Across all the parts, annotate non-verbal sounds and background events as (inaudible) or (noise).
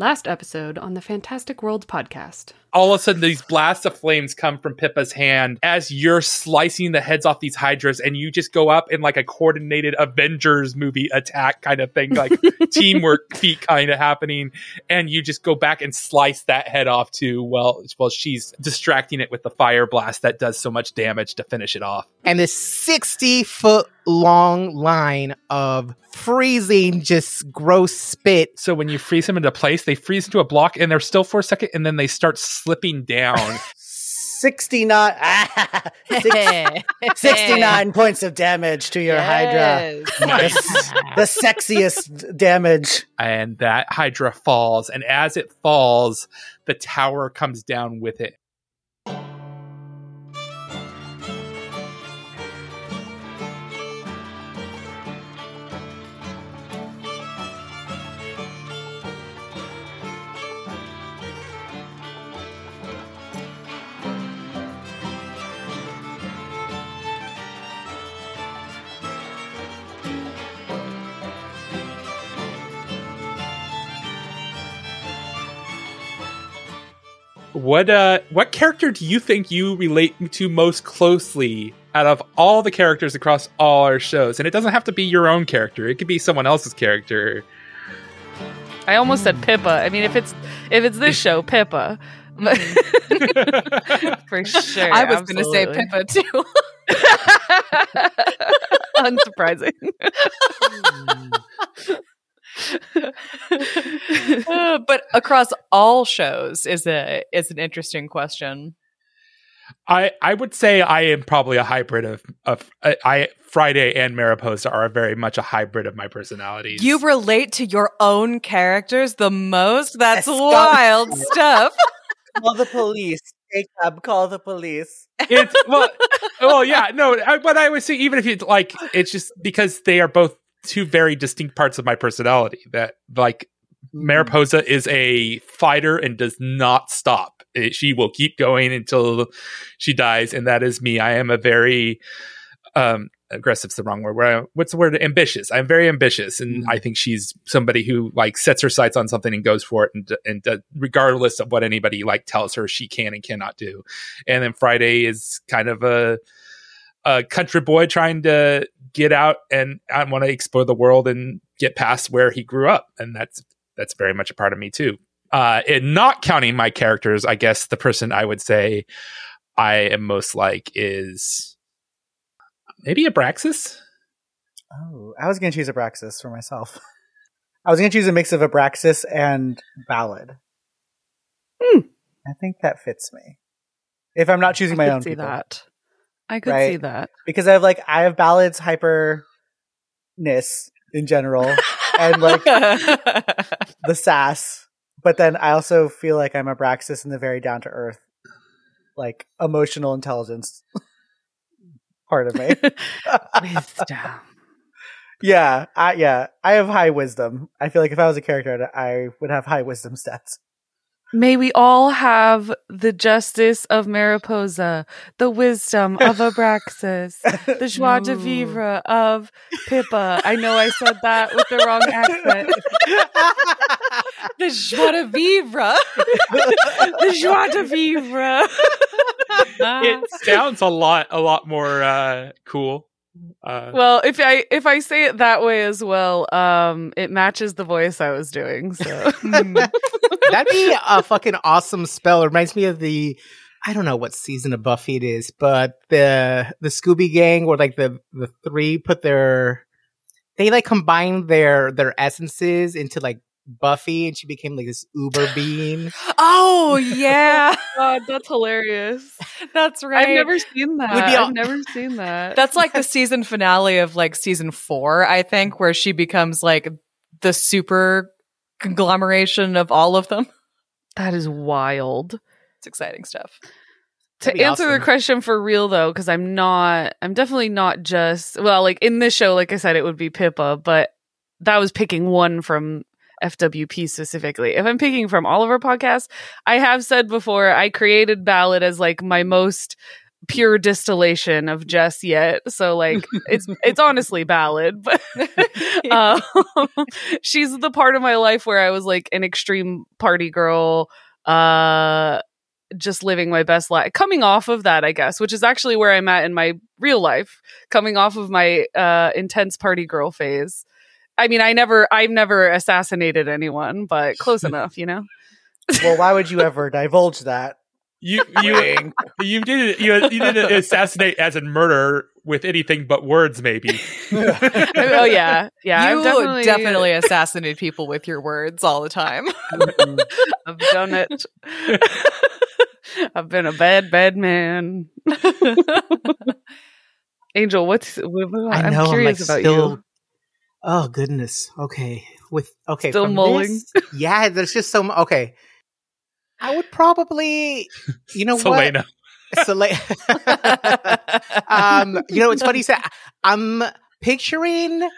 Last episode on the Fantastic World podcast. All of a sudden, these blasts of flames come from Pippa's hand as you're slicing the heads off these hydras, and you just go up in like a coordinated Avengers movie attack kind of thing, like (laughs) teamwork feat kind of happening, and you just go back and slice that head off too. Well, well, she's distracting it with the fire blast that does so much damage to finish it off. And this sixty foot long line of freezing, just gross spit. So when you freeze them into place, they freeze into a block, and they're still for a second, and then they start slipping down. (laughs) 69, ah, (laughs) six- 69 points of damage to your Hydra. Nice. The sexiest damage. and that Hydra falls. And as it falls, the tower comes down with it. What uh what character do you think you relate to most closely out of all the characters across all our shows? And it doesn't have to be your own character. It could be someone else's character. I almost said Pippa. I mean, if it's if it's this (laughs) show, Pippa. (laughs) For sure. I was going to say absolutely. Pippa too. (laughs) Unsurprising. Uh, but across all shows is a is an interesting question. I I would say I am probably a hybrid of of I, I Friday and Mariposa are very much a hybrid of my personalities. You relate to your own characters the most. That's Yes, wild (laughs) stuff. Call the police. Jacob, call the police. it's well, well, yeah, no, I, but I would say even if you like, it's just because they are both two very distinct parts of my personality. That like Mariposa is a fighter and does not stop. It- she will keep going until she dies, and that is me. I am a very um aggressive's the wrong word. Where I- what's the word? Ambitious. I'm very ambitious, and I think she's somebody who like sets her sights on something and goes for it, and and uh, regardless of what anybody like tells her she can and cannot do. And then Friday is kind of a a country boy trying to get out and I want to explore the world and get past where he grew up, and that's that's very much a part of me too. Uh, and not counting my characters, I guess the person I would say I am most like is maybe Abraxas. Oh, I was going to choose Abraxas for myself. (laughs) I was going to choose a mix of Abraxas and Ballad. Hmm. I think that fits me. If I'm not choosing I my could own see people. that. I could Right. see that. because I have like I have Ballad's hyperness in general and like (laughs) the sass, but then I also feel like I'm a Abraxas in the very down to earth, like emotional intelligence part of me. (laughs) Wisdom. yeah, I, yeah, I have high wisdom. I feel like if I was a character, I would have high wisdom stats. May we all have the justice of Mariposa, the wisdom of Abraxas, the (laughs) joie de vivre of Pippa. I know I said that with the wrong accent. (laughs) the joie de vivre. The joie de vivre. it sounds a lot a lot more uh, cool. Uh, well, if I if I say it that way as well, um, it matches the voice I was doing. So That'd be a fucking awesome spell. It reminds me of the I don't know what season of Buffy it is, but the the Scooby Gang or like the the three put their they like combine their their essences into like Buffy, and she became like this uber (laughs) bean. Oh yeah, (laughs) God, that's hilarious. that's right. I've never seen that. All- I've never seen that. That's like the (laughs) season finale of like season four, I think, where she becomes like the super conglomeration of all of them. that is wild. It's exciting stuff. to answer awesome. the question for real though because i'm not i'm definitely not just well like in this show like i said it would be pippa but that was picking one from fwp specifically if i'm picking from all of our podcasts i have said before i created ballad as like my most pure distillation of Jess yet. So like it's (laughs) it's honestly ballad, but (laughs) um, she's the part of my life where I was like an extreme party girl, uh just living my best life. Coming off of that, I guess, which is actually where I'm at in my real life, coming off of my uh intense party girl phase. I mean, I never I've never assassinated anyone, but close (laughs) enough, you know. well, why would you ever divulge that? You you you did you you didn't assassinate as in murder with anything but words, maybe. (laughs) (laughs) oh yeah, yeah. you I've definitely, definitely assassinate people with your words all the time. I've done it. I've been a bad, bad man. Angel, what's? what- I I'm know. curious I'm like about still. you. Oh goodness. Okay. With okay. Still from mulling? this- yeah. There's just so. mu- Okay. I would probably. You know (laughs) what? Selena. (laughs) Selena. um. You know, it's funny you said. I'm picturing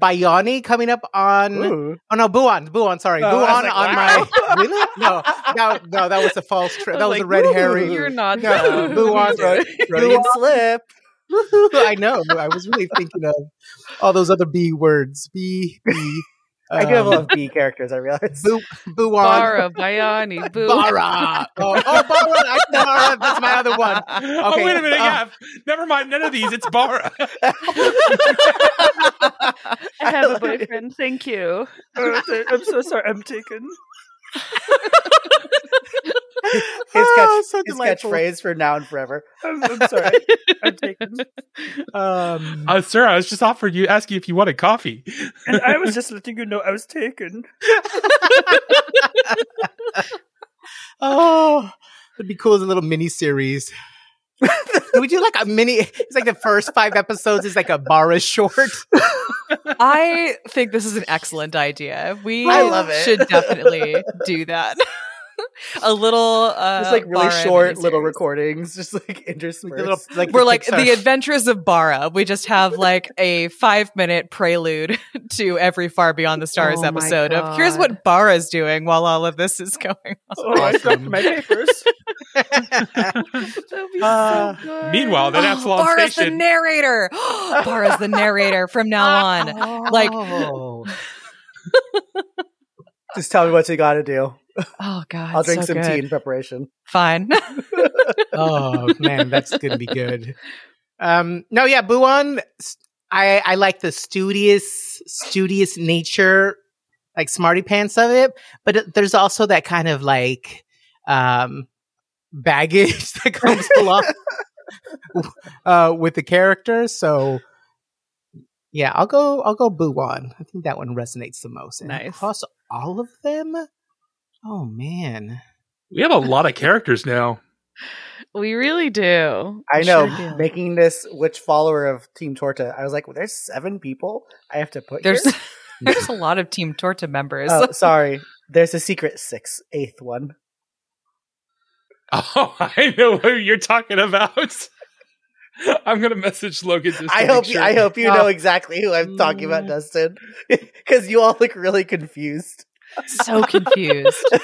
Bayani coming up on. Ooh. Oh no, Buon, Buon. Sorry, Oh, I was Buon like, on wow. my. (laughs) Really? No, no, no. That was a false. Tri- I that was like, a red herring. You're not. No, dumb." Buon. Freudian slip. (laughs) I know. I was really thinking of all those other B words. B. B I do have a lot um, of B characters. I realize. Bu- Buon. Bara, Bayani, (laughs) Boo. Bara. Oh, oh Bara. I, Bara. That's my other one. Oh Okay, wait a minute, uh, yeah. Never mind, none of these. It's Bara. (laughs) I have a boyfriend. Thank you. I'm so sorry. I'm taken. His, Oh, catch, so his catchphrase for now and forever. (laughs) I'm, I'm sorry. I'm taken. Um, Uh, sir, I was just offering you, asking if you wanted coffee. And I was (laughs) just letting you know I was taken. (laughs) oh, it'd be cool as a little mini series. Can we do like a mini? It's like the first five episodes is like a Bara short. I think this is an excellent idea. We I love it. should definitely do that. (laughs) (laughs) a little uh Just like really Bara short little recordings, just like Like, interspersed. the little, like We're the like Pixar- the adventures of Bara. We just have like a five minute prelude (laughs) to every Far Beyond the Stars Oh episode of here's God. what Bara's doing while all of this is going on. oh, I dropped my papers. (laughs) That'd be Uh, so good. Meanwhile, that Absalom (gasps) Bara's the Station. narrator. (gasps) Bara's the narrator from now on. Like- oh. Just tell me what you got to do. Oh god, I'll drink so some good. tea in preparation. Fine. (laughs) oh man, that's gonna be good. Um, no, yeah, Buon. I I like the studious, studious nature, like smarty pants of it, but it- there's also that kind of like um baggage (laughs) that comes along uh with the character. So yeah, I'll go. I'll go Buon. I think that one resonates the most. And Nice. across all of them. Oh man. We have a lot of characters now. (laughs) We really do. I We know. sure do. making this which follower of Team Torta, I was like, well, there's seven people I have to put There's here? (laughs) there's a lot of Team Torta members. Oh, (laughs) sorry. There's a secret six, eighth one. Oh, I know who you're talking about. (laughs) I'm gonna message Logan. Just I make hope sure. I hope you Oh. know exactly who I'm talking about, Mm. Dustin, (laughs) because you all look really confused. so confused. Uh,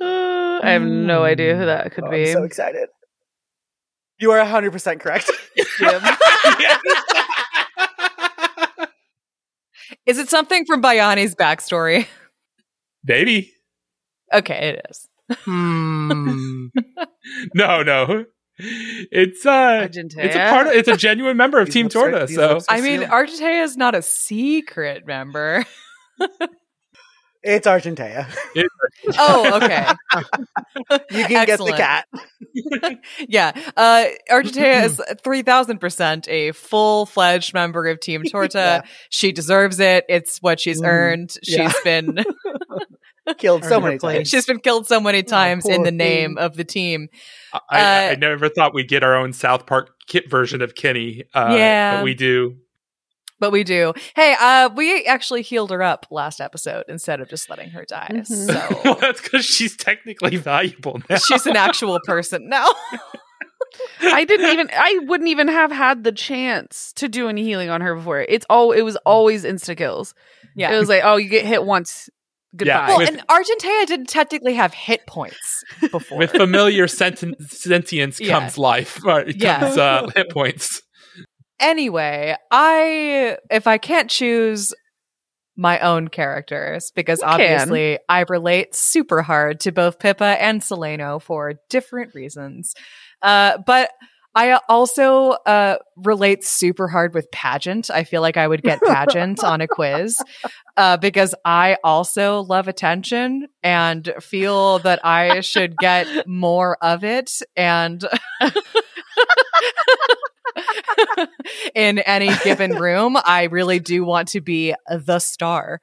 (laughs) I have no idea who that could Oh, be. I'm so excited. You are 100 percent correct. Is it something from Bayani's backstory? Baby. Okay, it is. Hmm. No, no. It's uh Argentea? it's a part of, it's a genuine member of Team lips are- Torta, so I mean, sealed. Argentea is not a secret member. it's Argentea. Oh, okay. (laughs) You can get the cat. (laughs) yeah. Uh, Argentea is 3000% a full fledged member of Team (laughs) Torta. Yeah. She deserves it. It's what she's Mm. earned. Yeah. She's been (laughs) Killed so many place. times. she's been killed so many times in the name thing. of the team. I, I, I Uh, never thought we'd get our own South Park kit version of Kenny. Uh, Yeah. but we do. But we do. Hey, uh, we actually healed her up last episode instead of just letting her die. Mhm. (laughs) well, So that's because she's technically valuable now. she's an actual (laughs) person now. I didn't even I wouldn't even have had the chance to do any healing on her before. It's all it was always insta kills. yeah. It was like, oh, you get hit once. Goodbye. Well, with- and Argentea didn't technically have hit points (laughs) before. With familiar senten- sentience Yeah. comes life. Or Yeah. comes uh, hit points. anyway, I if I can't choose my own characters because You can. obviously I relate super hard to both Pippa and Seleno for different reasons. Uh, but I also uh, relate super hard with pageant. I feel like I would get pageant on a quiz (laughs) uh, because I also love attention and feel that I should get more of it. And (laughs) in any given room, I really do want to be the star.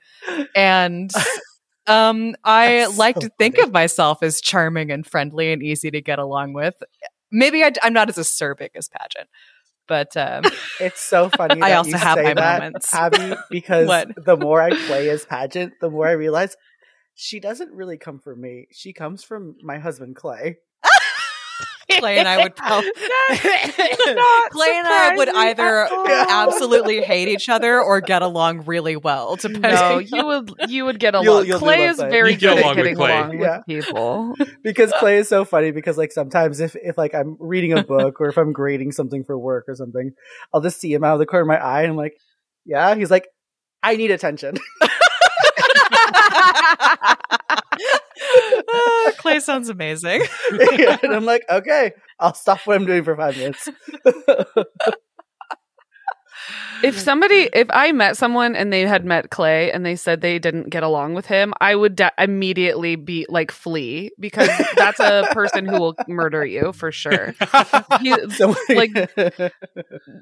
And um, I That's like so to think funny. of myself as charming and friendly and easy to get along with. Maybe I, am not as acerbic as pageant, but um, (laughs) It's so funny. I also have my that, moments. Abby, (laughs) because the more I play as Pageant, the more I realize she doesn't really come from me. She comes from my husband Clay. (laughs) Clay and I would (laughs) probably (laughs) Clay and I would either absolutely hate each other or get along really well. Depending. No, you would you would get along. You'll- you'll Clay is Clay. very You get good along at getting Clay. along Yeah. with people. because Clay is so funny because like sometimes if if like I'm reading a book or if I'm grading something for work or something, I'll just see him out of the corner of my eye and I'm like, yeah, he's like, I need attention. Ah, Clay sounds amazing. (laughs) and I'm like, okay, I'll stop what I'm doing for five minutes. (laughs) if somebody if i met someone and they had met clay and they said they didn't get along with him i would da- immediately be like flee because that's a person who will murder you for sure. (laughs) He, (laughs) like-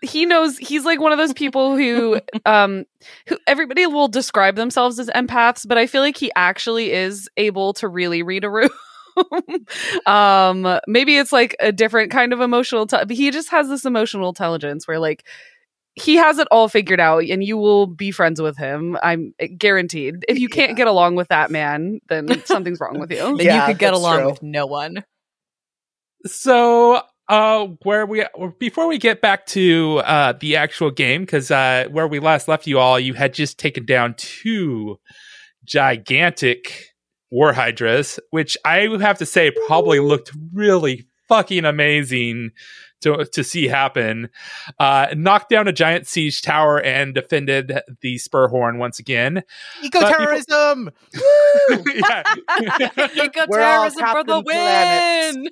he knows he's like one of those people who um who everybody will describe themselves as empaths but i feel like he actually is able to really read a room. (laughs) Um maybe it's like a different kind of emotional te- but he just has this emotional intelligence where like he has it all figured out and you will be friends with him i'm guaranteed if you can't Yeah. get along with that man then something's wrong with you (laughs) Then Yeah, you could get along true. with no one. So, uh, where we before we get back to uh the actual game, because uh, where we last left you all, you had just taken down two gigantic war hydras, which I have to say probably looked really fucking amazing to to see happen. Uh, knocked down a giant siege tower and defended the spur horn once again. Eco But terrorism. We're all Eco-terrorism for the win!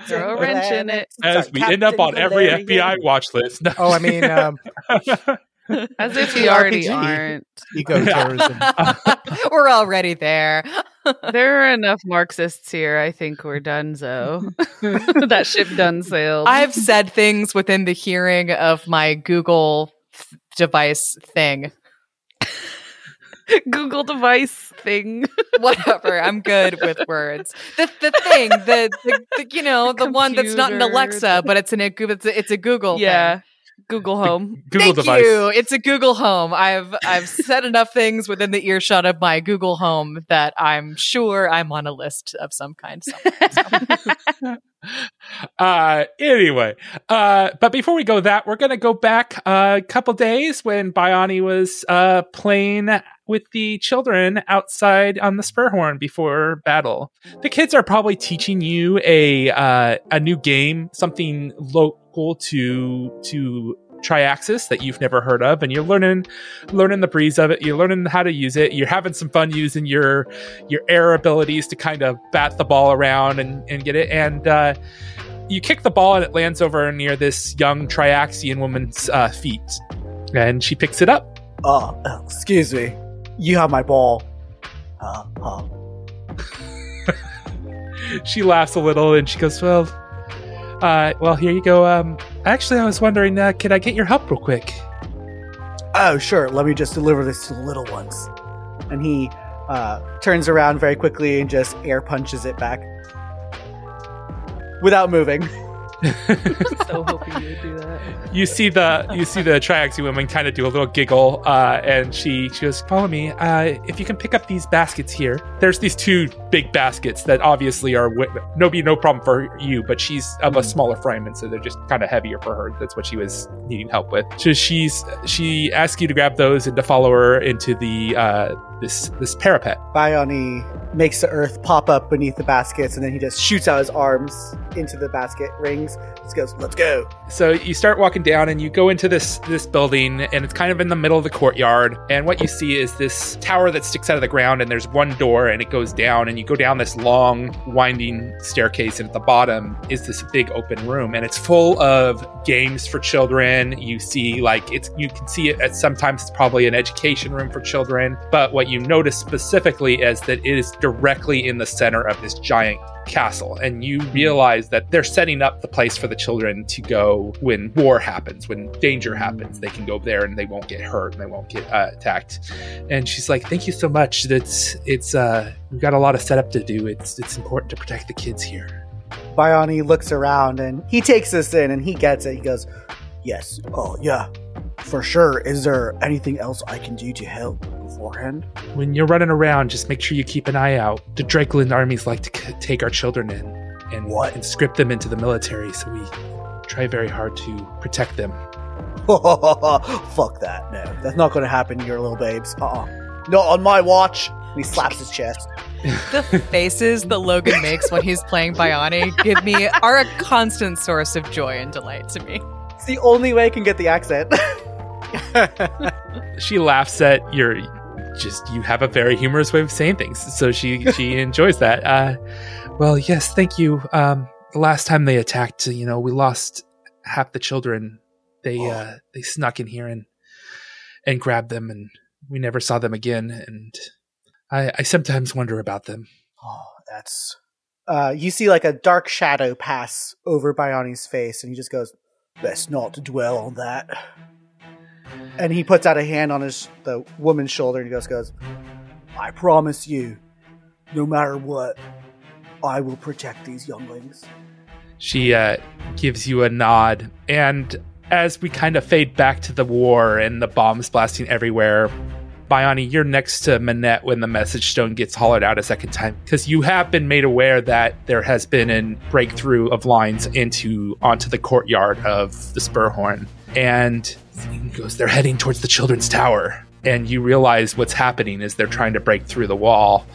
(laughs) Throw a wrench in it. As Sorry, we end up on Captain every Valerian. FBI watch list. No. Oh, I mean, um, (laughs) as if we already aren't eco terrorism. (laughs) We're already there. (laughs) There are enough Marxists here. I think we're done, so (laughs) that ship done sailed. I've said things within the hearing of my Google device thing. (laughs) Google device thing. Whatever. I'm good with words. The the thing, the, the, the you know, the one that's not an Alexa, but it's an a, it's a, it's a Google. yeah, thing. Google Home. Google Thank device. you. It's a Google Home. I've I've said enough things within the earshot of my Google Home that I'm sure I'm on a list of some kind. somewhere. (laughs) uh anyway uh but before we go that we're gonna go back uh, a couple days when Bayani was uh playing with the children outside on the spurhorn before battle the kids are probably teaching you a uh a new game something local to to triaxis that you've never heard of and you're learning learning the breeze of it you're learning how to use it you're having some fun using your your air abilities to kind of bat the ball around and, and get it. And uh, you kick the ball and it lands over near this young Triaxian woman's uh, feet. And she picks it up. Oh, excuse me. You have my ball. Uh, uh. (laughs) She laughs a little and she goes, Well, uh, well, here you go. Um, actually, I was wondering, uh, could I get your help real quick? Oh, sure. Let me just deliver this to the little ones. And he uh, turns around very quickly and just air punches it back without moving. (laughs) so hoping you would do that. you see the you see the Triaxi woman kind of do a little giggle, uh, and she she goes, "Follow me. Uh, if you can pick up these baskets here. There's these two big baskets that obviously are wi- no be no problem for you, but she's of a smaller frame, and so they're just kind of heavier for her. That's what she was needing help with. So she's she asks you to grab those and to follow her into the uh, this this parapet. Bayani makes the earth pop up beneath the baskets, and then he just shoots out his arms into the basket rings. Just goes, "Let's go!" So you start walking down and you go into this this building and it's kind of in the middle of the courtyard and what you see is this tower that sticks out of the ground and there's one door and it goes down and you go down this long winding staircase and at the bottom is this big open room and it's full of games for children. You see like it's you can see it as sometimes it's probably an education room for children, but what you notice specifically is that it is directly in the center of this giant castle and you realize that they're setting up the place for the children to go when war happens when danger happens. They can go there and they won't get hurt and they won't get uh, attacked. And she's like thank you so much. That's it's uh we've got a lot of setup to do. It's it's important to protect the kids here. Bayani looks around and he takes this in and he gets it. He goes, "Yes, oh yeah, for sure. Is there anything else I can do to help beforehand?" when you're running around just make sure you keep an eye out the drakeland armies like to c- take our children in and What? and script them into the military so we try very hard to protect them (laughs) Fuck that. No, that's not going to happen, to your little babes. Uh uh Not on my watch. He slaps his chest. (laughs) The faces that Logan makes when he's playing Bayani give me are a constant source of joy and delight to me. It's the only way I can get the accent. (laughs) she laughs at your just you have a very humorous way of saying things. So she (laughs) she enjoys that. Uh well yes thank you. Um the last time they attacked you know we lost half the children. They uh they snuck in here and and grabbed them and we never saw them again and i i sometimes wonder about them. Oh, that's. Uh, you see like a dark shadow pass over Bayani's face, and he just goes, "Best not to dwell on that." And he puts out a hand on his the woman's shoulder, and he goes, "Goes, I promise you, no matter what, I will protect these younglings." she uh, gives you a nod. And as we kind of fade back to the war and the bombs blasting everywhere Bayani, you're next to Manette when the message stone gets hollowed out a second time. Because you have been made aware that there has been a breakthrough of lines into onto the courtyard of the Spurhorn, and he goes, "They're heading towards the children's tower." And you realize what's happening is they're trying to break through the wall,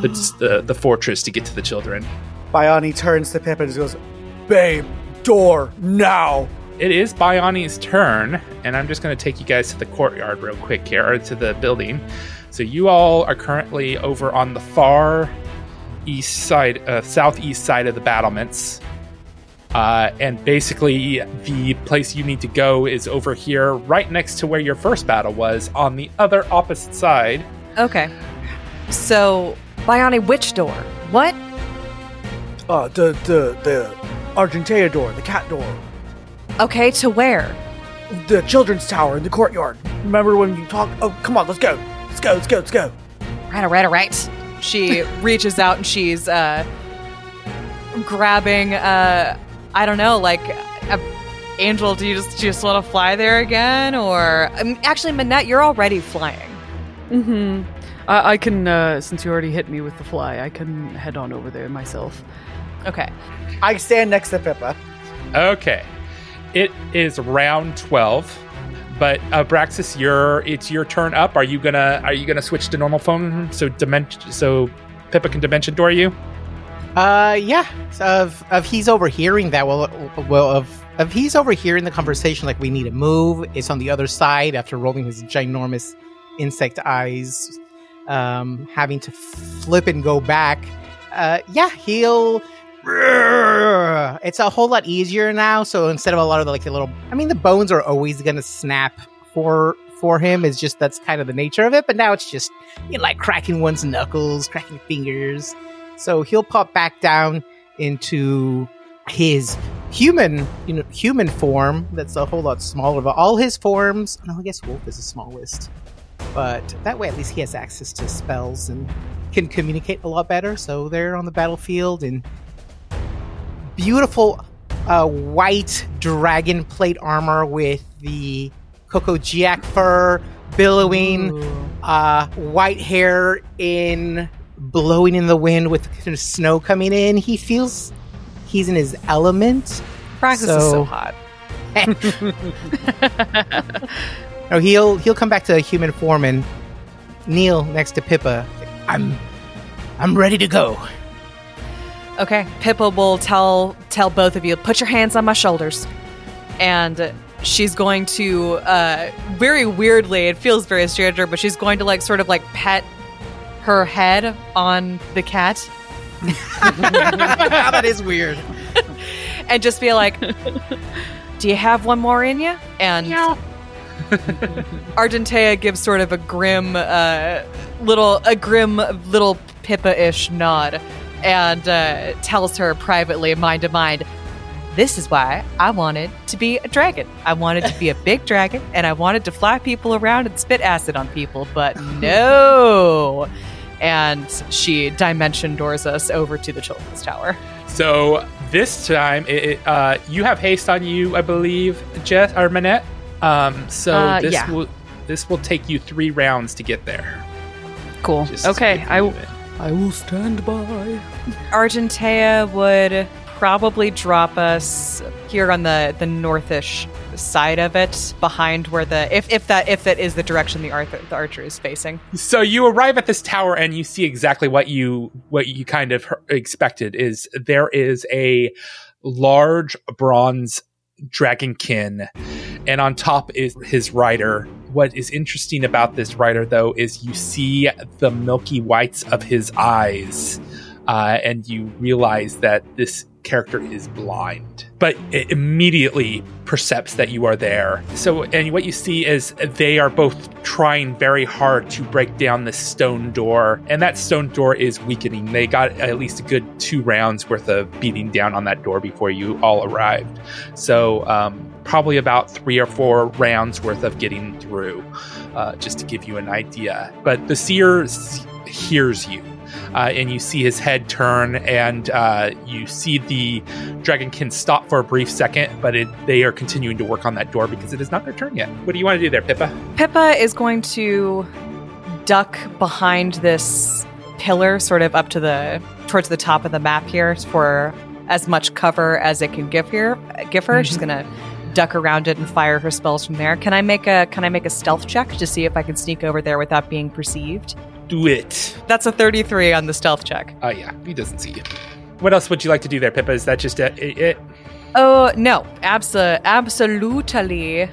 the the, the fortress to get to the children. Bayani turns to Pip and goes, "Babe, door now!" It is Bayani's turn, and I'm just going to take you guys to the courtyard real quick here, or to the building. So you all are currently over on the far east side, uh, southeast side of the battlements. Uh, and basically, the place you need to go is over here, right next to where your first battle was, on the other opposite side. Okay. So, Bayani, which door? What? Uh, the the the Argentea door, the cat door, Okay, to where? the children's tower in the courtyard. Remember when you talked? Oh, come on, let's go, let's go, let's go, let's go. Right, all right, all right. She (laughs) reaches out and she's uh, grabbing, uh, I don't know, like, a, Angel, do you just, do you just want to fly there again? Or, um, actually, Manette, you're already flying. Mm-hmm. I, I can, uh, since you already hit me with the fly, I can head on over there myself. Okay. I stand next to Pippa. Okay, it is round twelve, but Abraxas, you're it's your turn up. Are you gonna are you gonna switch to normal phone so dimension so Pippa can dimension door you? Uh, yeah. Of of he's overhearing that. Well, well, of of he's overhearing the conversation. Like we need to move. It's on the other side after rolling his ginormous insect eyes, um, having to flip and go back. Uh, yeah, he'll. It's a whole lot easier now. So instead of a lot of the, like the little, I mean, the bones are always gonna snap for for him. It's just that's kind of the nature of it. But now it's just you know, like cracking one's knuckles, cracking fingers. So he'll pop back down into his human, you know, human form. That's a whole lot smaller. But all his forms, no, I guess Wolf is the smallest. But that way, at least he has access to spells and can communicate a lot better. So they're on the battlefield in beautiful, uh, white dragon plate armor with the Coco Giac fur billowing, uh, white hair in blowing in the wind with kind of snow coming in. He feels he's in his element. Praxis is So- so hot. (laughs) No, he'll he'll come back to human form and kneel next to Pippa. I'm I'm ready to go. Okay, Pippa will tell tell both of you, put your hands on my shoulders, and she's going to uh, very weirdly. It feels very strange, but she's going to like sort of like pet her head on the cat (laughs) that is weird. and just be like, "Do you have one more in you?" And Argentea gives sort of a grim, uh, little, a grim little Pippa-ish nod, and uh, tells her privately, mind to mind, "This is why I wanted to be a dragon. I wanted to be a big dragon, and I wanted to fly people around and spit acid on people, but no." And she dimension doors us over to the children's tower. So this time, it, it, uh, you have haste on you, I believe, Jess or Manette. Um, so Uh, this yeah. will this will take you three rounds to get there. Cool. Just Okay, keep I moving. I will stand by. Argentea would probably drop us here on the the northish side of it, behind where the if if that if that is the direction the archer the archer is facing. So you arrive at this tower and you see exactly what you what you kind of expected is there is a large bronze dragonkin and on top is his rider. What is interesting about this rider though is you see the milky whites of his eyes uh, and you realize that this character is blind, but it immediately percepts that you are there. So, and what you see is they are both trying very hard to break down this stone door, and that stone door is weakening. They got at least a good two rounds worth of beating down on that door before you all arrived. So, um, probably about three or four rounds worth of getting through, uh, just to give you an idea. But the seer hears you uh, and you see his head turn, and uh, you see the dragonkin stop for a brief second, but it, they are continuing to work on that door because it is not their turn yet. What do you want to do there, Pippa? Pippa is going to duck behind this pillar, sort of up to the towards the top of the map here for as much cover as it can give here. Give her. She's gonna duck around it and fire her spells from there. Can I make a Can I make a stealth check to see if I can sneak over there without being perceived? Do it. That's a thirty-three on the stealth check. Oh, yeah, he doesn't see you. What else would you like to do there, Pippa? Is that just a, it? it? Oh no, abso- absolutely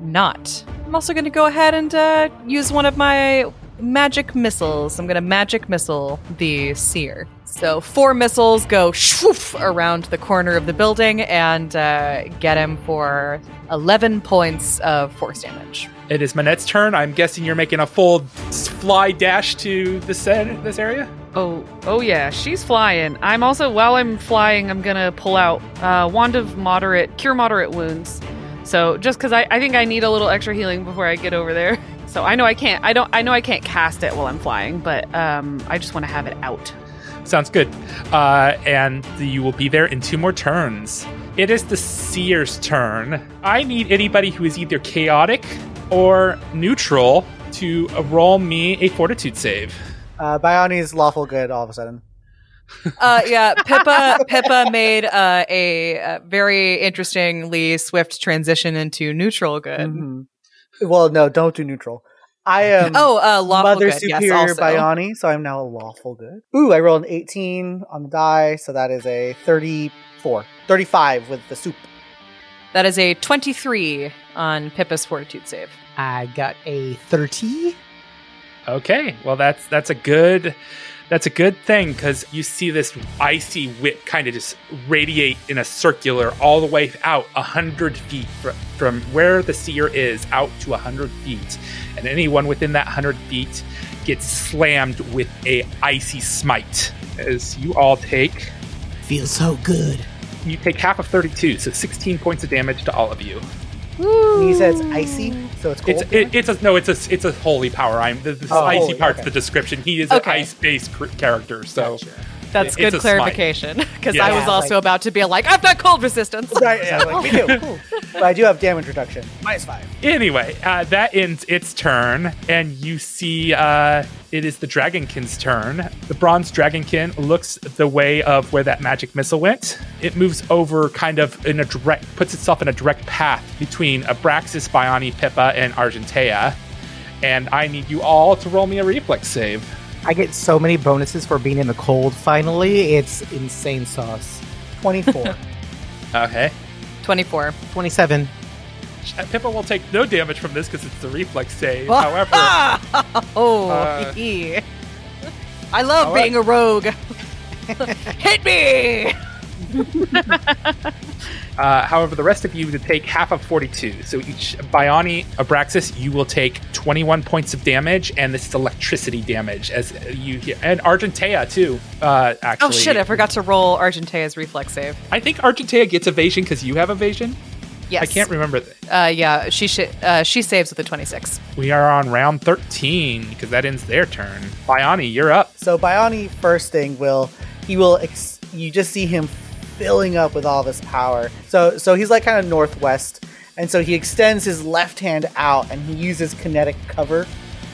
not. I'm also going to go ahead and uh, use one of my magic missiles. I'm going to magic missile the seer. So four missiles go shwoof around the corner of the building and uh, get him for 11 points of force damage. It is Manette's turn. I'm guessing you're making a full fly dash to this, uh, this area? Oh, oh yeah, she's flying. I'm also while I'm flying, I'm gonna pull out uh, wand of moderate cure moderate wounds. So just because I, I think I need a little extra healing before I get over there. (laughs) So I know I can't. I don't. I know I can't cast it while I'm flying, but um, I just want to have it out. Sounds good. Uh, and you will be there in two more turns. It is the Seer's turn. I need anybody who is either chaotic or neutral to uh, roll me a fortitude save. Uh, Bayani's lawful good all of a sudden. Uh, yeah, Pippa Pippa made uh, a, uh very interestingly swift transition into neutral good. Mhm. Well, no, don't do neutral. I (laughs) am Oh, uh, lawful Mother good. Superior yes, also. Bayani, so I'm now a lawful good. Ooh, I rolled an 18 on the die, so that is a 34. 35 with the soup. That is a 23 on Pippa's fortitude save. I got a 30. Okay, well that's that's a good that's a good thing because you see this icy whip kind of just radiate in a circular all the way out a hundred feet fr- from where the seer is out to a hundred feet, and anyone within that hundred feet gets slammed with a icy smite. As you all take, Feels so good. you take half of thirty-two, so sixteen points of damage to all of you. And you said it's icy, so it's cold. It's it, it's a no, it's a it's a holy power. I'm the, the Oh, icy holy, part's okay. the description. He is Okay. an ice-based cr- character, so. Gotcha. That's It's good clarification (laughs) because I Yeah. was also about to be like, I've got cold resistance. Right, yeah, like, me too. (laughs) But I do have damage reduction. Minus five. Anyway, uh, that ends its turn, and you see uh, it is the Dragonkin's turn. The bronze Dragonkin looks the way of where that magic missile went. It moves over kind of in a direct, puts itself in a direct path between Abraxas, Bayani, Pippa, and Argentea. And I need you all to roll me a reflex save. I get so many bonuses for being in the cold finally. It's insane sauce. 24. (laughs) Okay. 24. 27. Uh, Pippa will take no damage from this because it's the reflex save. Well- (laughs) However, Oh, Uh. (laughs) I love all right. being a rogue. Hit me! (laughs) Uh, however, the rest of you to take half of 42. So each Bayani Abraxas, you will take 21 points of damage, and this is electricity damage as you hear. And Argentea too. Uh, actually, Oh shit, I forgot to roll Argentea's reflex save. I think Argentea gets evasion because you have evasion. Yes. I can't remember. Th- Uh, yeah, she sh- uh, she saves with a 26. we are on round 13 because that ends their turn. Bayani, you're up. So Bayani first thing will he will ex- you just see him filling up with all this power. So so he's like kind of northwest, and so he extends his left hand out and he uses kinetic cover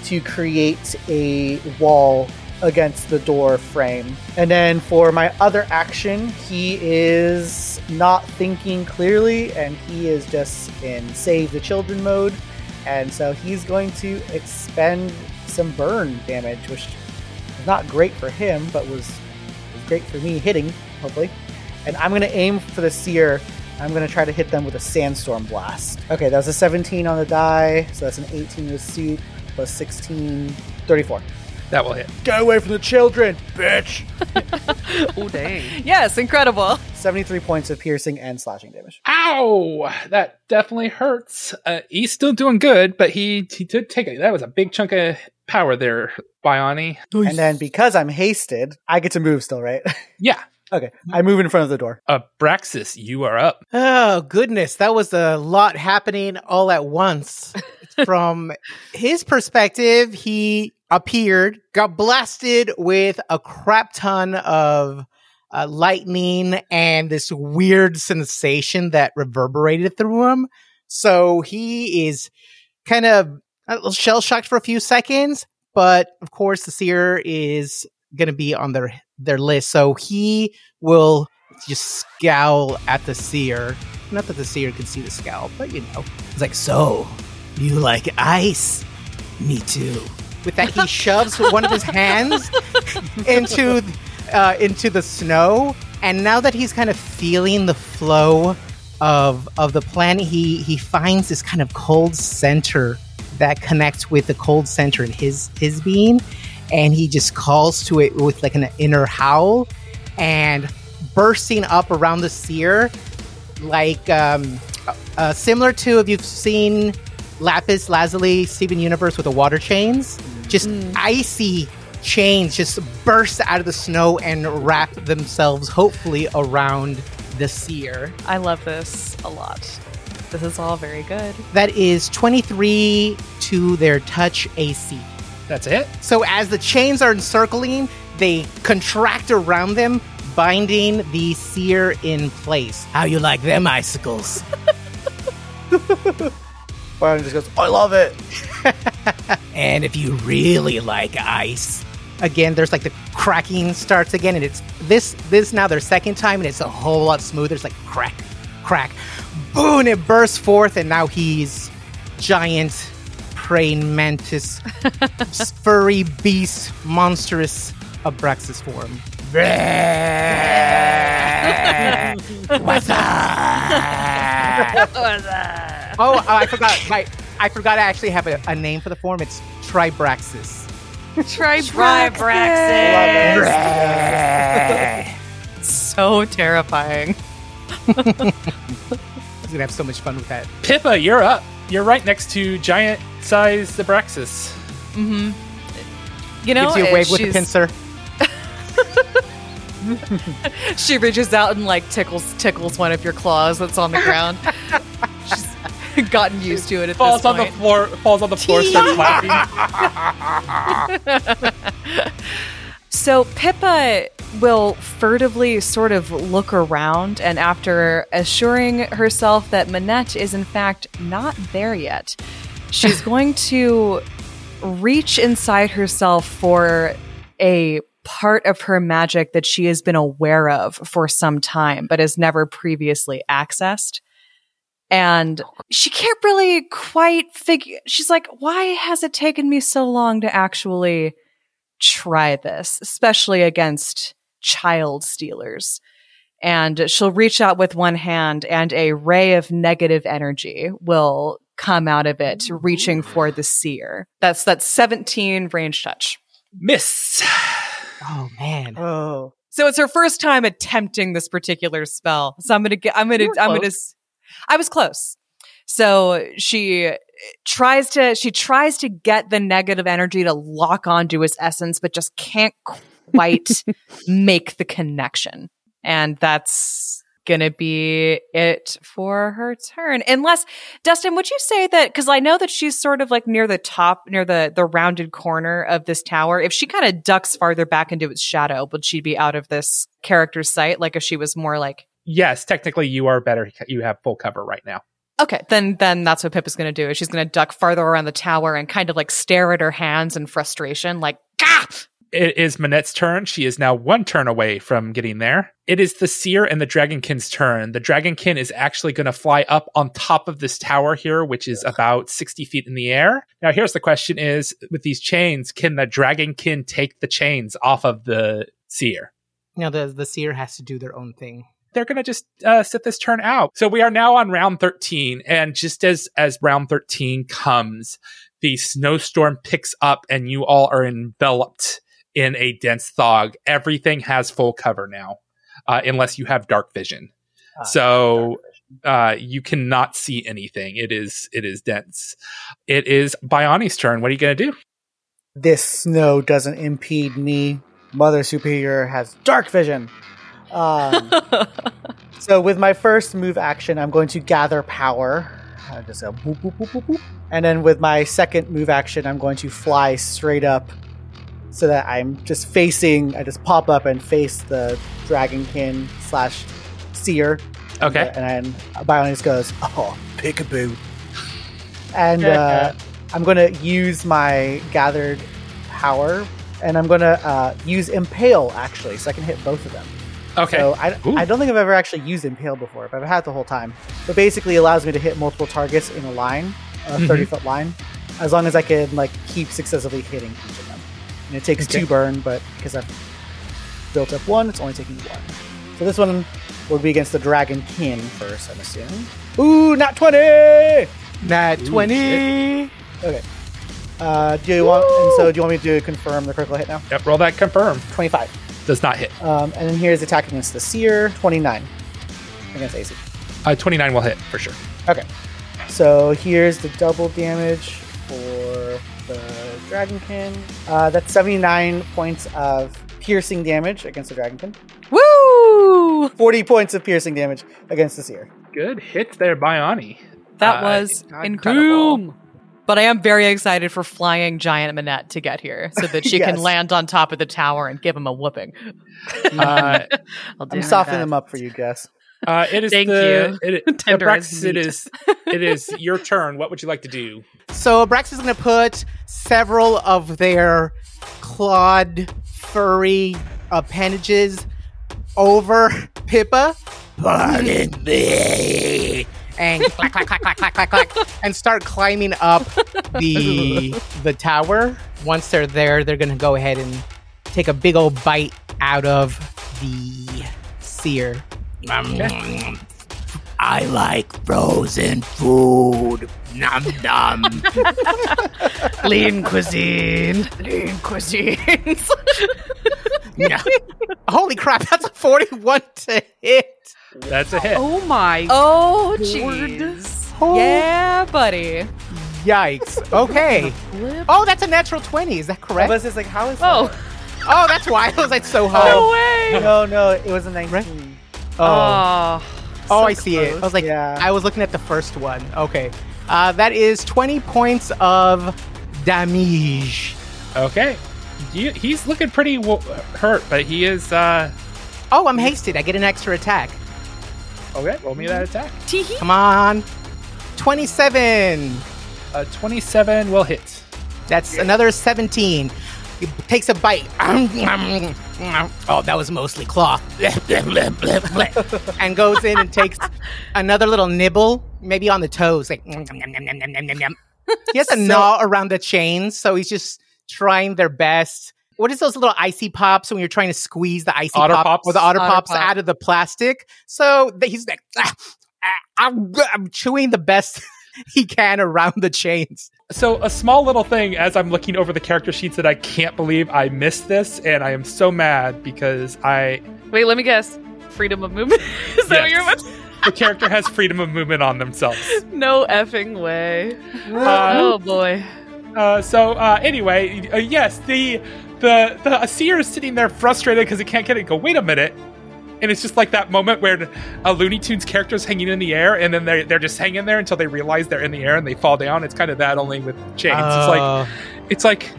to create a wall against the door frame. And then for my other action, he is not thinking clearly and he is just in save the children mode. And so he's going to expend some burn damage, which is not great for him, but was, was great for me hitting, hopefully. And I'm going to aim for the seer. I'm going to try to hit them with a sandstorm blast. Okay, that was a 17 on the die, so that's an 18 with suit, plus 16, 34. That will hit. Get away from the children, bitch! (laughs) Oh dang. Yes, incredible. 73 points of piercing and slashing damage. Ow! That definitely hurts. Uh, he's still doing good, but he he did take it. That was a big chunk of power there, Bayani. And then because I'm hasted, I get to move still, right? (laughs) Yeah. Okay, I move in front of the door. Abraxas, you are up. Oh, goodness. That was a lot happening all at once. (laughs) From his perspective, he appeared, got blasted with a crap ton of uh, lightning and this weird sensation that reverberated through him. So he is kind of shell shocked for a few seconds, but of course, the seer is going to be on their their list. So he will just scowl at the seer. Not that the seer can see the scowl, but you know. It's like, so, you like ice? Me too. With that, he (laughs) shoves one of his hands into uh, into the snow, and now that he's kind of feeling the flow of of the planet, he he finds this kind of cold center that connects with the cold center in his his being, and he just calls to it with like an inner howl, and bursting up around the seer, like um, uh, similar to if you've seen Lapis Lazuli Steven Universe with the water chains, just icy chains just burst out of the snow and wrap themselves hopefully around the seer. I love this a lot. This is all very good. That is 23 to their touch AC. That's it. So as the chains are encircling, they contract around them, binding the seer in place. How you like them icicles? (laughs) Bayani just goes, I love it! (laughs) and if you really like ice, again, there's like the cracking starts again, and it's this this now their second time, and it's a whole lot smoother. It's like crack, crack, boom! It bursts forth, and now he's giant praying mantis, (laughs) furry beast, monstrous Abraxas form. (laughs) What's up? Oh, uh, I forgot. My, I forgot. I actually have a, a name for the form. It's Tribraxis. Try Tribraxis. so terrifying. (laughs) I was gonna have so much fun with that. Pippa, you're up. You're right next to giant size Abraxas. Mm-hmm. You know, Gives you a wave with a pincer. (laughs) (laughs) she reaches out and like tickles tickles one of your claws that's on the ground. She's (laughs) gotten used to it at Falls this on the floor. Falls on the floor. Starts laughing. So Pippa will furtively sort of look around, and after assuring herself that Manette is in fact not there yet, she's (laughs) going to reach inside herself for a part of her magic that she has been aware of for some time, but has never previously accessed. And she can't really quite figure, she's like, why has it taken me so long to actually try this, especially against child stealers? And she'll reach out with one hand and a ray of negative energy will come out of it, reaching for the seer. That's that 17 range touch. Miss. Oh man. Oh, So it's her first time attempting this particular spell. So I'm gonna get. I'm gonna. I'm gonna. I was close. So she tries to. She tries to get the negative energy to lock onto his essence, but just can't quite make the connection. And that's gonna be it for her turn. Unless Dustin, would you say that because I know that she's sort of like near the top, near the the rounded corner of this tower. If she kind of ducks farther back into its shadow, would she be out of this character's sight? Like if she was more like Yes, technically you are better. You have full cover right now. Okay, then then that's what Pippa's going to do. Is she's going to duck farther around the tower and kind of like stare at her hands in frustration, like Gah! It is Manette's turn. She is now one turn away from getting there. It is the Seer and the Dragonkin's turn. The Dragonkin is actually going to fly up on top of this tower here, which is about 60 feet in the air. Now, here's the question is, with these chains, can the Dragonkin take the chains off of the Seer? Now the the seer has to do their own thing. they're going to just uh, sit this turn out. So we are now on round 13. And just as, as round 13 comes, the snowstorm picks up and you all are enveloped in a dense fog. Everything has full cover now, uh, unless you have dark vision. Ah, so uh, you cannot see anything. It is it is dense. It is Bayani's turn. What are you going to do? this snow doesn't impede me. Mother Superior has dark vision. Um, (laughs) so with my first move action, I'm going to gather power. I just go boop, boop, boop, boop, boop. And then with my second move action, I'm going to fly straight up so that I'm just facing, I just pop up and face the Dragonkin slash Seer. Okay. And then Bionis goes, oh, peekaboo. And uh, I'm going to use my gathered power and I'm going to uh, use Impale actually, so I can hit both of them. Okay. So I, Ooh. I don't think I've ever actually used Impale before, but I've had it the whole time. But basically allows me to hit multiple targets in a line, a Mhm. 30 foot line, as long as I can like keep successively hitting each of them. And it takes Okay. two burn, but because I've built up one, it's only taking one. So this one would be against the Dragon King first, I'm assuming. Ooh, not 20! Nat Ooh, twenty. Okay. Uh, do you want? And so, do you want me to confirm the critical hit now? Yep, roll that confirm. Twenty-five. Does not hit. Um, and then here's attack against the Seer. Twenty-nine against AC. Uh, 29 will hit for sure. Okay. So here's the double damage for the Dragonkin. Uh, that's seventy-nine points of piercing damage against the Dragonkin. Woo! Forty points of piercing damage against the Seer. Good hit there, Bayani. That Uh, was God incredible. Boom. But I am very excited for flying giant Manette to get here so that she (laughs) can land on top of the tower and give him a whooping. Uh, I'll (laughs) do I'm softening them up for you, Jess. Uh, it is Thank the, you. It, Tender Abraxas, as it meat. is it is your turn. What would you like to do? So Abraxas is going to put several of their clawed, furry appendages over Pippa. Pardon me. And clack, clack, clack, clack, clack, clack, clack, and start climbing up the (laughs) the tower. Once they're there, they're gonna go ahead and take a big old bite out of the seer. I like frozen food. Nom nom. (laughs) Lean cuisine. Lean cuisines. (laughs) Yeah. Holy crap, that's a 41 to hit. That's a hit. Oh my. oh, jeez. Oh, Yeah, buddy. Yikes. Okay. Oh, that's a natural 20. Is that I correct? was just like, how is Oh, that? Oh, that's why. I was like so high. no high. way. No, no, it was a 19. Oh, Oh, oh so I see it. I was like, Yeah. I was looking at the first one. Okay. Uh, that is 20 points of damage. Okay. he- he's looking pretty wo- hurt, but he is. uh Oh, I'm hasted. I get an extra attack. Okay, roll me that attack. Teehee. Come on. 27. Uh, Twenty-seven will hit. That's another 17. He takes a bite. (clears throat) (laughs) Oh, that was mostly cloth. and goes in and takes another little nibble, maybe on the toes. Like, he has to gnaw around the chains, so he's just trying their best. What is those little icy pops when you're trying to squeeze the icy Otter pop Pops? or the otter, Otter pops Pop. out of the plastic? So he's like, "Ah, ah, I'm, I'm chewing the best (laughs) he can around the chains. So, a small little thing as I'm looking over the character sheets that I can't believe I missed this, and I am so mad because I Wait, let me guess. Freedom of movement. (laughs) Is that what you're about? (laughs) the character has freedom of movement on themselves. (laughs) No effing way. Uh, oh boy. Uh, so uh, anyway, uh, yes, the the the seer is sitting there frustrated because he can't get it. Go, wait a minute, and it's just like that moment where a Looney Tunes character is hanging in the air, and then they're they're just hanging there until they realize they're in the air and they fall down. It's kind of that only with chains. it's like Oh. it's like.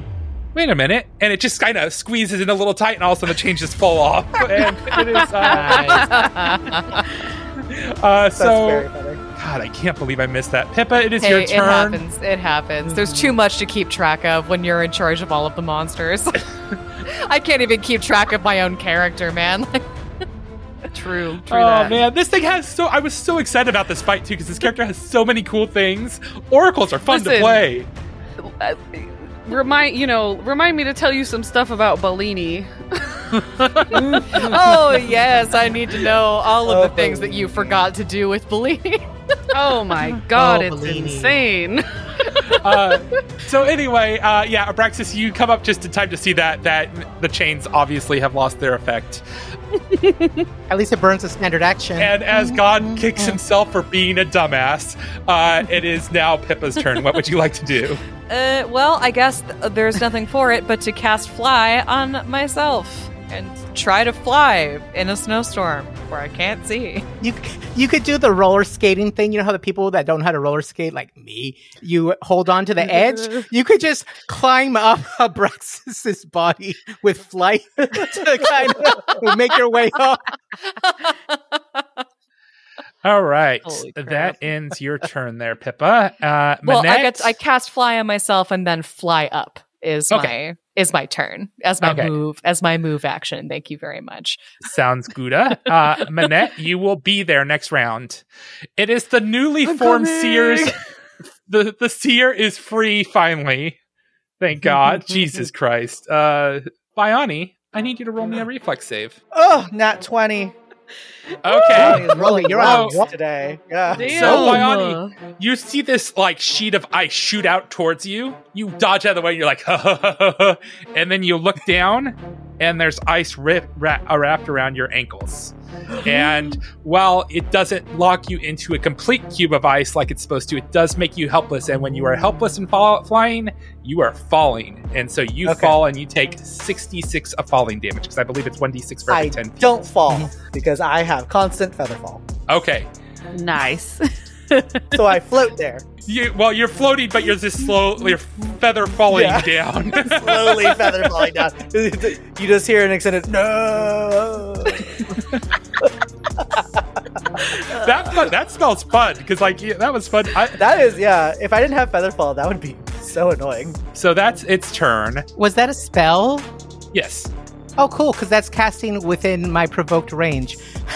Wait a minute, and it just kind of squeezes in a little tight, and all of a sudden the chains just fall off. (laughs) And it is, uh, (laughs) uh, That's so very funny. God, I can't believe I missed that. Pippa, it is Hey, your turn. it happens. It happens. There's too much to keep track of when you're in charge of all of the monsters. (laughs) I can't even keep track of my own character, man. True. True. Oh that. man, this thing has so. I was so excited about this fight too because this character has so many cool things. Oracles are fun to play. Uh, remind you know remind me to tell you some stuff about Bellini. (laughs) oh yes, I need to know all of Oh, the things that you forgot to do with Bellini. (laughs) Oh my god, Oh, it's Bellini. insane. (laughs) Uh, so anyway, uh, yeah, Abraxas, you come up just in time to see that that the chains obviously have lost their effect, At least it burns a standard action. and as God kicks himself for being a dumbass, uh, it is now Pippa's turn. What would you like to do? Uh, well, I guess th- there's nothing for it but to cast fly on myself and try to fly in a snowstorm where I can't see. You you could do the roller skating thing. You know how the people that don't know how to roller skate, like me, you hold on to the edge. (laughs) You could just climb up Abraxas's body with flight (laughs) to kind of make your way up. (laughs) All right, that ends your turn there, Pippa. Uh, Well, I Manette? get I cast fly on myself and then fly up is Okay. my is my turn as my Okay. move as my move action. Thank you very much. Sounds good. (laughs) Uh, Manette, you will be there next round. It is the newly formed Seers. The the Seer is free finally. Thank (laughs) God. Jesus Christ. Uh, Bayani, I need you to roll me a reflex save. Oh, not 20. Okay. Rolling, you're on on today. Yeah. Damn. So, Bayani, you see this like sheet of ice shoot out towards you. You dodge out of the way. And you're like, ha, (laughs) ha, ha, ha, ha. and then you look down, and there's ice rip, wra- wrapped around your ankles. And while it doesn't lock you into a complete cube of ice like it's supposed to, it does make you helpless. And when you are helpless and fall- flying, you are falling. And so you Okay. fall and you take 66 of falling damage because I believe it's 1d6 for every I 10 feet. don't fall because I have constant feather fall. Okay. nice. (laughs) So I float there, You, well, you're floating, but you're just slow. Your feather falling Yeah. down. (laughs) slowly feather falling down. (laughs) You just hear an extended no. (laughs) that fun, that smells fun because like yeah, that was fun. I, That is, yeah. If I didn't have feather fall, that would be so annoying. so that's its turn. Was that a spell? Yes. Oh, cool, because that's casting within my provoked range. (laughs)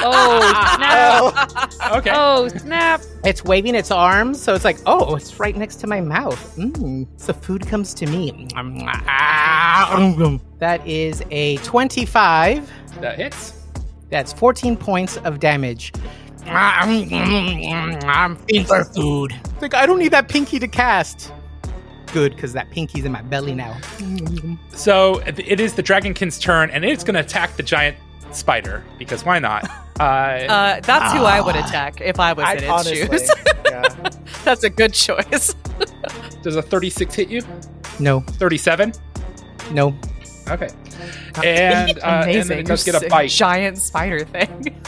oh snap! Oh, (laughs) Okay. Oh snap! It's waving its arms, so it's like, oh, it's right next to my mouth. Mm, so food comes to me. Um, ah, um, um. That is a 25. That hits. That's 14 points of damage. I'm finger food. Like, I don't need that pinky to cast. Good, because that pinky's in my belly now. So it is the dragonkin's turn, and it's going to attack the giant spider because why not? (laughs) Uh, Uh, that's who I would Ah. attack if I was I in its honestly, shoes. yeah. (laughs) that's a good choice. does a 36 hit you? No, 37. no. Okay. And, (laughs) uh, and Amazing. then it does get a bite. giant spider thing.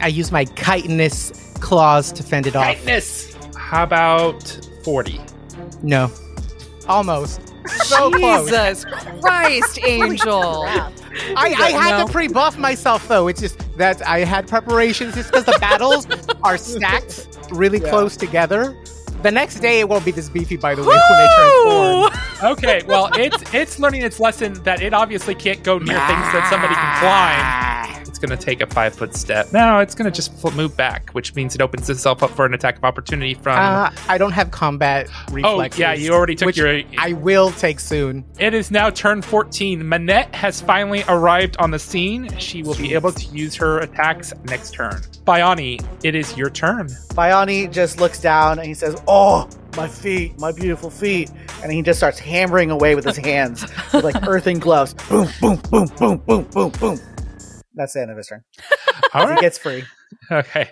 I use my chitinous claws to fend it off. Tightness. How about 40? No. Almost. So. Jesus Christ, (laughs) Angel. I, I had No. to pre-buff myself though. It's just that I had preparations just because the battles are stacked really Yeah. close together. The next day it won't be this beefy, by the way, when I transform. (laughs) Okay, well, it's it's learning its lesson that it obviously can't go near things that somebody can climb. It's going to take a five foot step. No, it's going to just move back, which means it opens itself up for an attack of opportunity from. Uh, I don't have combat oh, reflexes. yeah, you already took which your. I will take soon. It is now turn 14. Manette has finally arrived on the scene. She will be able to use her attacks next turn. Bayani, it is your turn. Bayani just looks down and he says, "Oh, my feet, my beautiful feet," and he just starts hammering away with his hands with like (laughs) earthen gloves. Boom, boom, boom, boom, boom, boom, boom. That's the end of his turn. (laughs) All He gets free. Okay.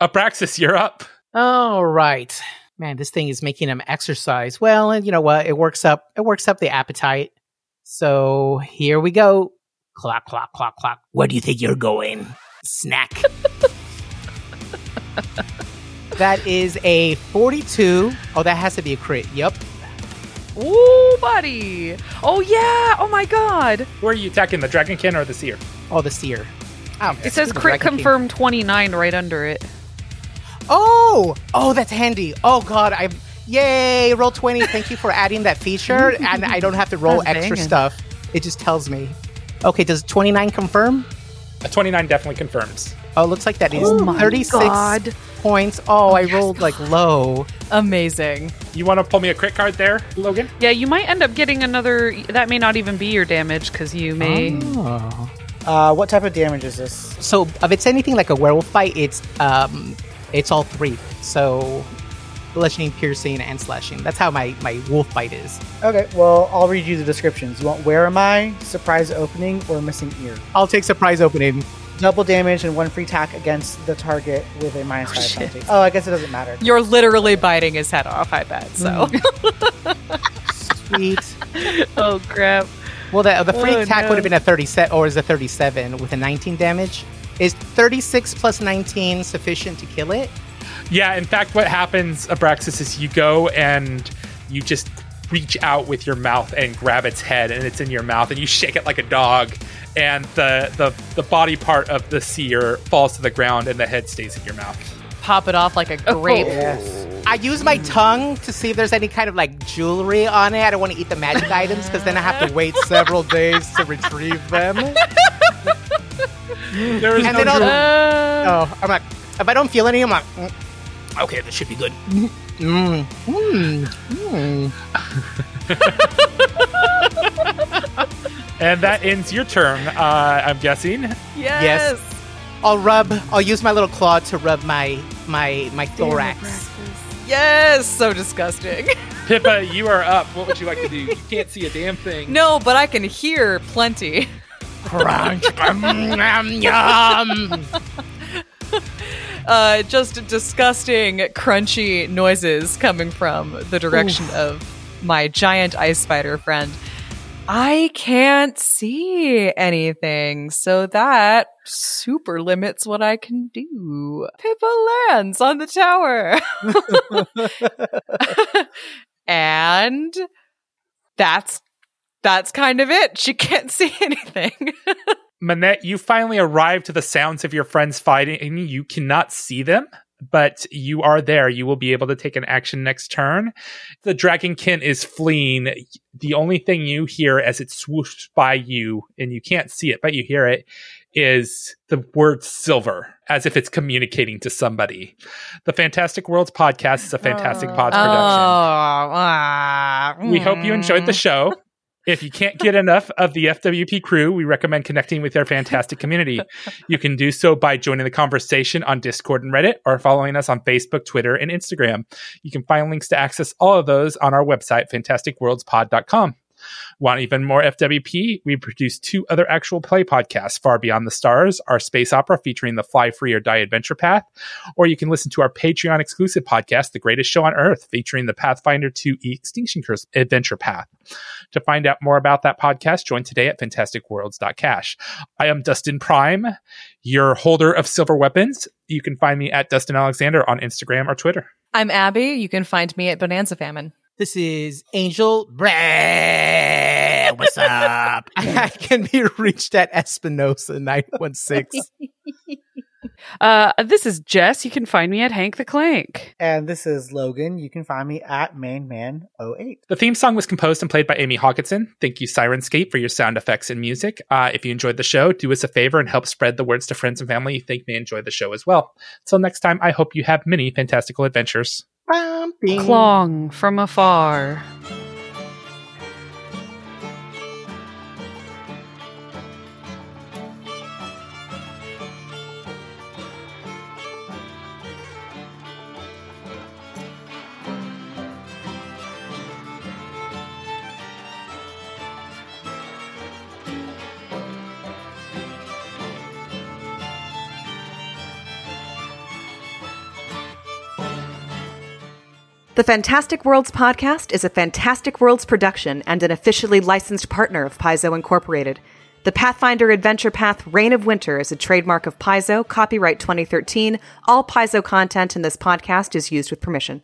Abraxas, you're up. All right. Man, this thing is making him exercise. Well, and you know what? It works up it works up the appetite. So here we go. Clock, clock, clock, clock. Where do you think you're going? Snack. (laughs) that is a 42. Oh, that has to be a crit. Yep. Ooh, buddy. Oh yeah. Oh my god. Where are you attacking, the Dragonkin or the Seer? Oh, the seer. Oh, It says the crit Dragon confirmed 29 right under it. Oh, oh, that's handy. Oh God, I yay! Roll twenty. Thank you for (laughs) adding that feature, and I don't have to roll That's extra banging. stuff. It just tells me. Okay, does twenty nine confirm? A 29 definitely confirms. Oh, looks like that is Oh thirty six God. points. Oh, I rolled like low. Amazing. You want to pull me a crit card there, Logan? Yeah, you might end up getting another. That may not even be your damage because you may. Oh. Uh, what type of damage is this? So if it's anything like a werewolf fight, it's um, it's all three. So bludgeoning, piercing, and slashing. That's how my my wolf fight is. Okay, well, I'll read you the descriptions. You want where am I, surprise opening, or missing ear? I'll take surprise opening. Double damage and one free attack against the target with a minus oh, five shit. penalty. Oh, I guess it doesn't matter. You're literally biting his head off, I bet. So mm. Sweet. (laughs) Oh crap! Well, the, the free Oh, attack no. would have been a 37, or is a 37 with a 19 damage. Is 36 plus 19 sufficient to kill it? Yeah, in fact, what happens, Abraxas, is you go and you just reach out with your mouth and grab its head, and it's in your mouth, and you shake it like a dog, and the the, the body part of the seer falls to the ground, and the head stays in your mouth. pop it off like a grape. Yes. I use my tongue to see if there's any kind of like jewelry on it. I don't want to eat the magic (laughs) items because then I have to wait several days to retrieve them. There is And no then I'll- Uh, Oh, I'm like, if I don't feel any, I'm like, mm, okay, this should be good. (laughs) Mm, mm, mm. (laughs) and that ends your turn. Uh, I'm guessing. Yes. I'll rub. I'll use my little claw to rub my my my thorax. Yes. So disgusting. (laughs) Pippa, you are up. What would you like to do? You can't see a damn thing. No, but I can hear plenty. Crunch. mm, (laughs) yum, yum. Uh, just disgusting, crunchy noises coming from the direction of my giant ice spider friend. I can't see anything, so that super limits what I can do. Pippa lands on the tower. (laughs) and that's that's kind of it. She can't (laughs) see anything. Manette, you finally arrive to the sounds of your friends fighting. You cannot see them, but you are there. You will be able to take an action next turn. The dragonkin is fleeing. The only thing you hear as it swooshes by you, and you can't see it, but you hear it, is the word silver, as if it's communicating to somebody. The Fantastic Worlds podcast is a Fantastic Pods production. ah, We hope you enjoyed the mm. show. If you can't get enough of the FWP crew, we recommend connecting with our fantastic community. You can do so by joining the conversation on Discord and Reddit or following us on Facebook, Twitter, and Instagram. You can find links to access all of those on our website, fantasticworldspod.com. Want even more FWP? We produce two other actual play podcasts, Far Beyond the Stars, our space opera featuring the Fly Free or Die Adventure Path, or you can listen to our Patreon exclusive podcast, The Greatest Show on Earth, featuring the Pathfinder 2 E Extinction Curse Adventure Path. To find out more about that podcast, join today at fantasticworlds.cash. I am Dustin Prime, your holder of silver weapons. You can find me at Dustin Alexander on Instagram or Twitter. I'm Abby. You can find me at Bonanza Famine. This is Angel. Brad, (laughs) what's up? (laughs) I can be reached at Espinosa 916. (laughs) Uh, this is Jess. You can find me at Hank the Clank. And this is Logan. You can find me at mainman08. The theme song was composed and played by Amy Hawkinson. Thank you, Syrinscape, for your sound effects and music. Uh, if you enjoyed the show, do us a favor and help spread the words to friends and family you think may enjoy the show as well. Till next time, I hope you have many fantastical adventures. Clong from afar. The Fantastic Worlds podcast is a Fantastic Worlds production and an officially licensed partner of Paizo Incorporated. The Pathfinder Adventure Path Reign of Winter is a trademark of Paizo, copyright 2013. All Paizo content in this podcast is used with permission.